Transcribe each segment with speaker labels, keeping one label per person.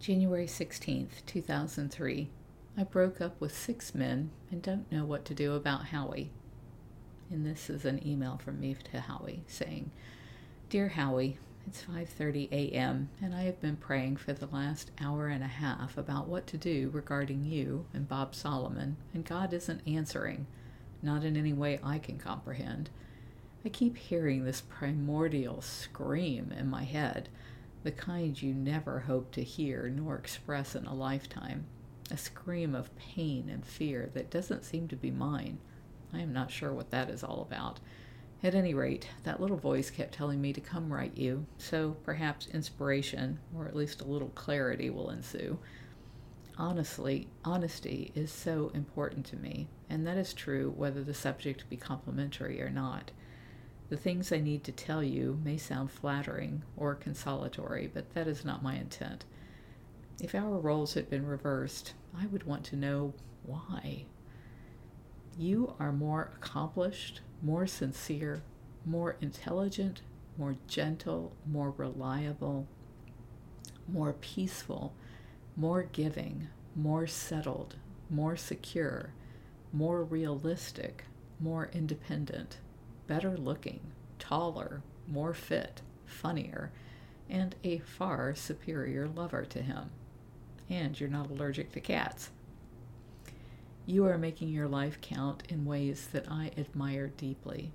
Speaker 1: January 16th, 2003. I broke up with six men and don't know what to do about Howie. And this is an email from me to Howie saying, Dear Howie, it's 5:30 a.m. and I have been praying for the last hour and a half about what to do regarding you and Bob Solomon, and God isn't answering, not in any way I can comprehend. I keep hearing this primordial scream in my head the kind you never hope to hear nor express in a lifetime, a scream of pain and fear that doesn't seem to be mine. I am not sure what that is all about. At any rate, that little voice kept telling me to come write you, so perhaps inspiration, or at least a little clarity, will ensue. Honestly, honesty is so important to me, and that is true whether the subject be complimentary or not. The things I need to tell you may sound flattering or consolatory, but that is not my intent. If our roles had been reversed, I would want to know why. You are more accomplished, more sincere, more intelligent, more gentle, more reliable, more peaceful, more giving, more settled, more secure, more realistic, more independent better looking, taller, more fit, funnier, and a far superior lover to him. And you're not allergic to cats. You are making your life count in ways that I admire deeply.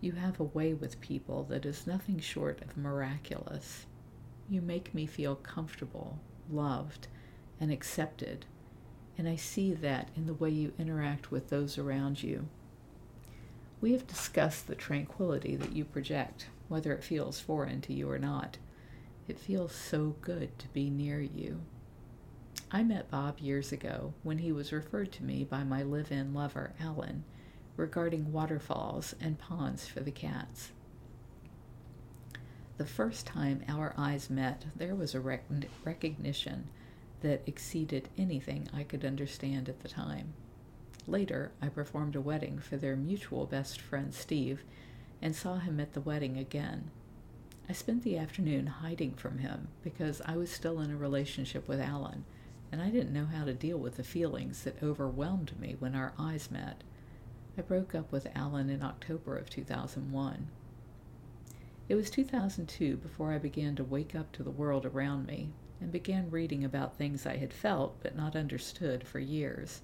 Speaker 1: You have a way with people that is nothing short of miraculous. You make me feel comfortable, loved, and accepted, and I see that in the way you interact with those around you. We have discussed the tranquility that you project, whether it feels foreign to you or not. It feels so good to be near you. I met Bob years ago when he was referred to me by my live in lover, Alan, regarding waterfalls and ponds for the cats. The first time our eyes met, there was a rec- recognition that exceeded anything I could understand at the time. Later, I performed a wedding for their mutual best friend Steve and saw him at the wedding again. I spent the afternoon hiding from him because I was still in a relationship with Alan, and I didn't know how to deal with the feelings that overwhelmed me when our eyes met. I broke up with Alan in October of 2001. It was 2002 before I began to wake up to the world around me and began reading about things I had felt but not understood for years.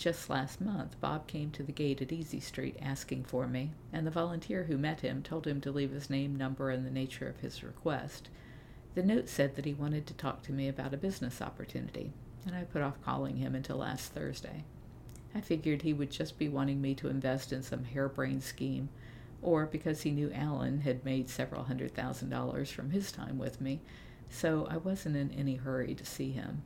Speaker 1: Just last month, Bob came to the gate at Easy Street asking for me, and the volunteer who met him told him to leave his name, number, and the nature of his request. The note said that he wanted to talk to me about a business opportunity, and I put off calling him until last Thursday. I figured he would just be wanting me to invest in some harebrained scheme, or because he knew Alan had made several hundred thousand dollars from his time with me, so I wasn't in any hurry to see him.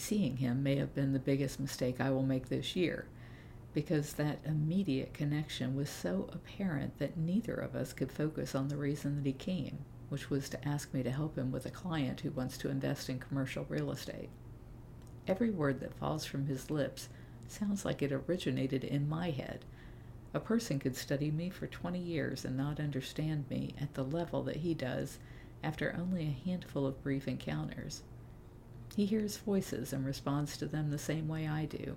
Speaker 1: Seeing him may have been the biggest mistake I will make this year because that immediate connection was so apparent that neither of us could focus on the reason that he came, which was to ask me to help him with a client who wants to invest in commercial real estate. Every word that falls from his lips sounds like it originated in my head. A person could study me for 20 years and not understand me at the level that he does after only a handful of brief encounters. He hears voices and responds to them the same way I do.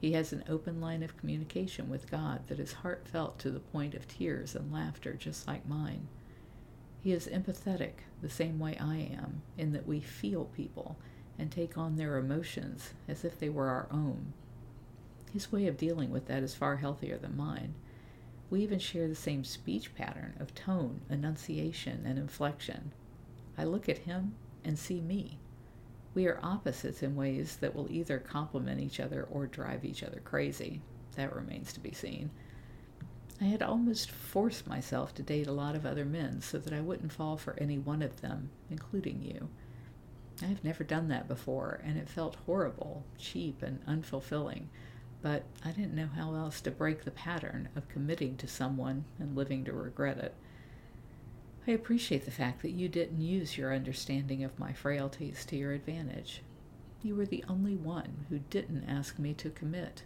Speaker 1: He has an open line of communication with God that is heartfelt to the point of tears and laughter, just like mine. He is empathetic the same way I am, in that we feel people and take on their emotions as if they were our own. His way of dealing with that is far healthier than mine. We even share the same speech pattern of tone, enunciation, and inflection. I look at him and see me. We are opposites in ways that will either complement each other or drive each other crazy. That remains to be seen. I had almost forced myself to date a lot of other men so that I wouldn't fall for any one of them, including you. I have never done that before, and it felt horrible, cheap, and unfulfilling, but I didn't know how else to break the pattern of committing to someone and living to regret it. I appreciate the fact that you didn't use your understanding of my frailties to your advantage. You were the only one who didn't ask me to commit,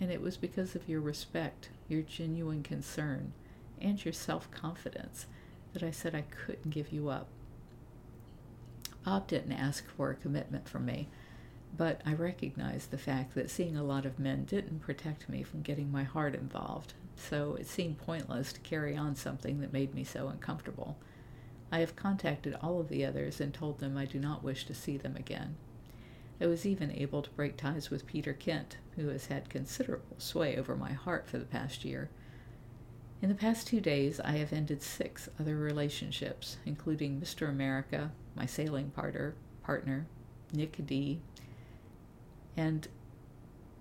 Speaker 1: and it was because of your respect, your genuine concern, and your self confidence that I said I couldn't give you up. Bob didn't ask for a commitment from me, but I recognized the fact that seeing a lot of men didn't protect me from getting my heart involved, so it seemed pointless to carry on something that made me so uncomfortable. I have contacted all of the others and told them I do not wish to see them again. I was even able to break ties with Peter Kent, who has had considerable sway over my heart for the past year. In the past two days, I have ended six other relationships, including Mr. America, my sailing partner, partner, Nick D, and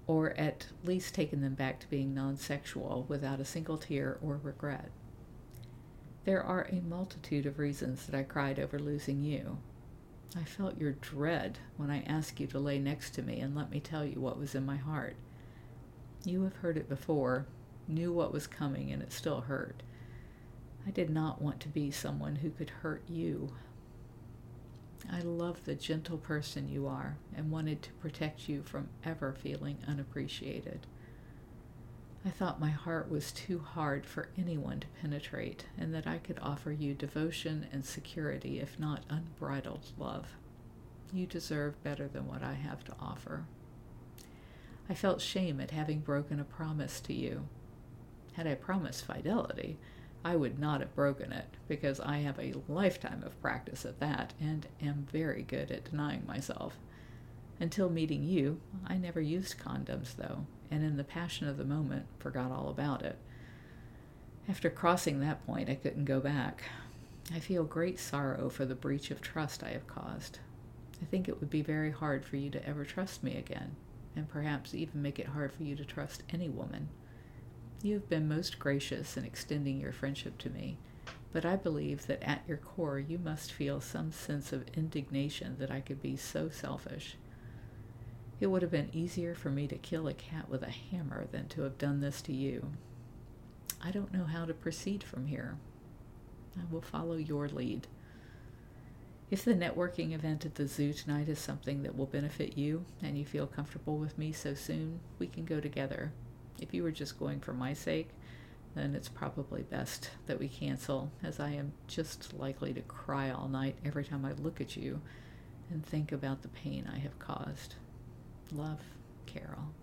Speaker 1: or at least taken them back to being non-sexual without a single tear or regret. There are a multitude of reasons that I cried over losing you. I felt your dread when I asked you to lay next to me and let me tell you what was in my heart. You have heard it before, knew what was coming, and it still hurt. I did not want to be someone who could hurt you. I love the gentle person you are and wanted to protect you from ever feeling unappreciated. I thought my heart was too hard for anyone to penetrate and that I could offer you devotion and security, if not unbridled love. You deserve better than what I have to offer. I felt shame at having broken a promise to you. Had I promised fidelity, I would not have broken it because I have a lifetime of practice at that and am very good at denying myself. Until meeting you, I never used condoms, though, and in the passion of the moment, forgot all about it. After crossing that point, I couldn't go back. I feel great sorrow for the breach of trust I have caused. I think it would be very hard for you to ever trust me again, and perhaps even make it hard for you to trust any woman. You have been most gracious in extending your friendship to me, but I believe that at your core you must feel some sense of indignation that I could be so selfish. It would have been easier for me to kill a cat with a hammer than to have done this to you. I don't know how to proceed from here. I will follow your lead. If the networking event at the zoo tonight is something that will benefit you and you feel comfortable with me so soon, we can go together. If you were just going for my sake, then it's probably best that we cancel, as I am just likely to cry all night every time I look at you and think about the pain I have caused. Love, Carole.